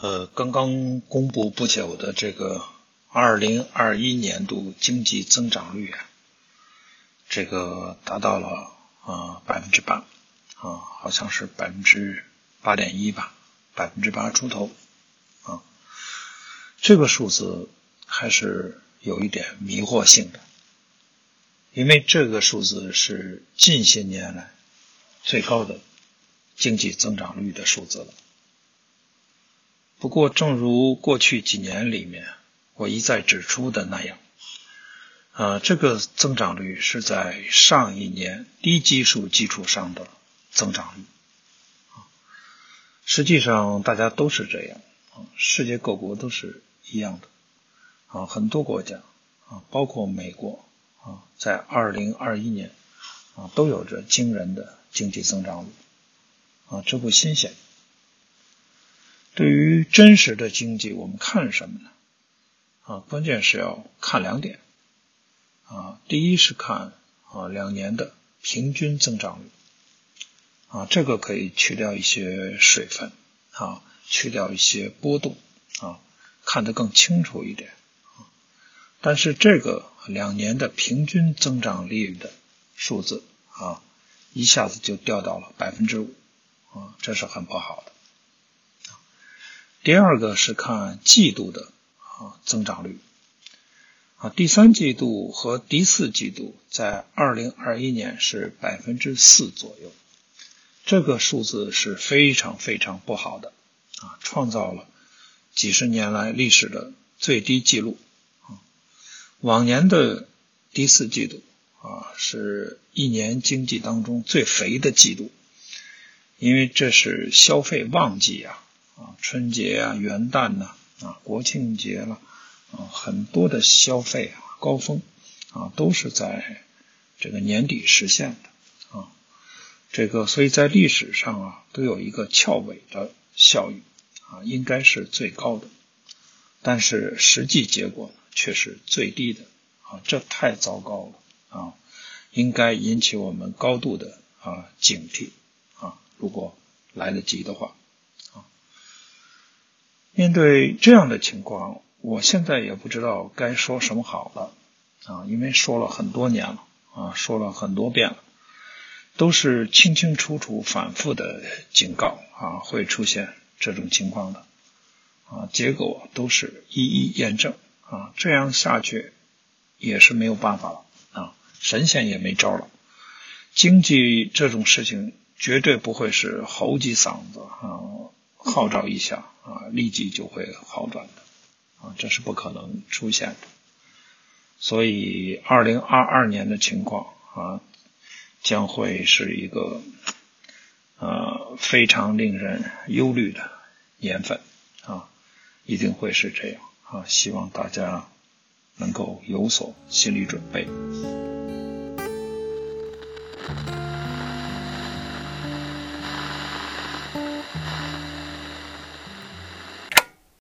呃，刚刚公布不久的这个二零二一年度经济增长率啊，这个达到了啊百分之八啊，好像是百分之八点一吧，百分之八出头，这个数字还是有一点迷惑性的，因为这个数字是近些年来最高的经济增长率的数字了。不过，正如过去几年里面我一再指出的那样，啊，这个增长率是在上一年低基数基础上的增长率。实际上，大家都是这样，世界各国都是一样的，啊，很多国家，啊，包括美国，啊，在二零二一年，啊，都有着惊人的经济增长率，啊，这不新鲜。对于真实的经济，我们看什么呢？啊，关键是要看两点。啊，第一是看啊两年的平均增长率。啊，这个可以去掉一些水分，啊，去掉一些波动，啊，看得更清楚一点。啊，但是这个两年的平均增长率的数字，啊，一下子就掉到了百分之五，啊，这是很不好的。第二个是看季度的啊增长率啊，第三季度和第四季度在二零二一年是百分之四左右，这个数字是非常非常不好的啊，创造了几十年来历史的最低记录啊。往年的第四季度啊是一年经济当中最肥的季度，因为这是消费旺季啊。啊，春节啊，元旦呐，啊，国庆节了，啊，很多的消费啊高峰啊，都是在这个年底实现的啊。这个，所以在历史上啊，都有一个翘尾的效应啊，应该是最高的，但是实际结果，却是最低的。啊，这太糟糕了。啊，应该引起我们高度的啊警惕。啊，如果来得及的话。啊。面对这样的情况，我现在也不知道该说什么好了。啊，因为说了很多年了。啊，说了很多遍了，都是清清楚楚、反复的警告啊，会出现这种情况的啊，结果都是一一验证啊，这样下去也是没有办法了啊，神仙也没招了，经济这种事情绝对不会是吼几嗓子啊。号召一下啊，立即就会好转的啊，这是不可能出现的。所以，二零二二年的情况啊，将会是一个呃非常令人忧虑的年份啊，一定会是这样啊。希望大家能够有所心理准备。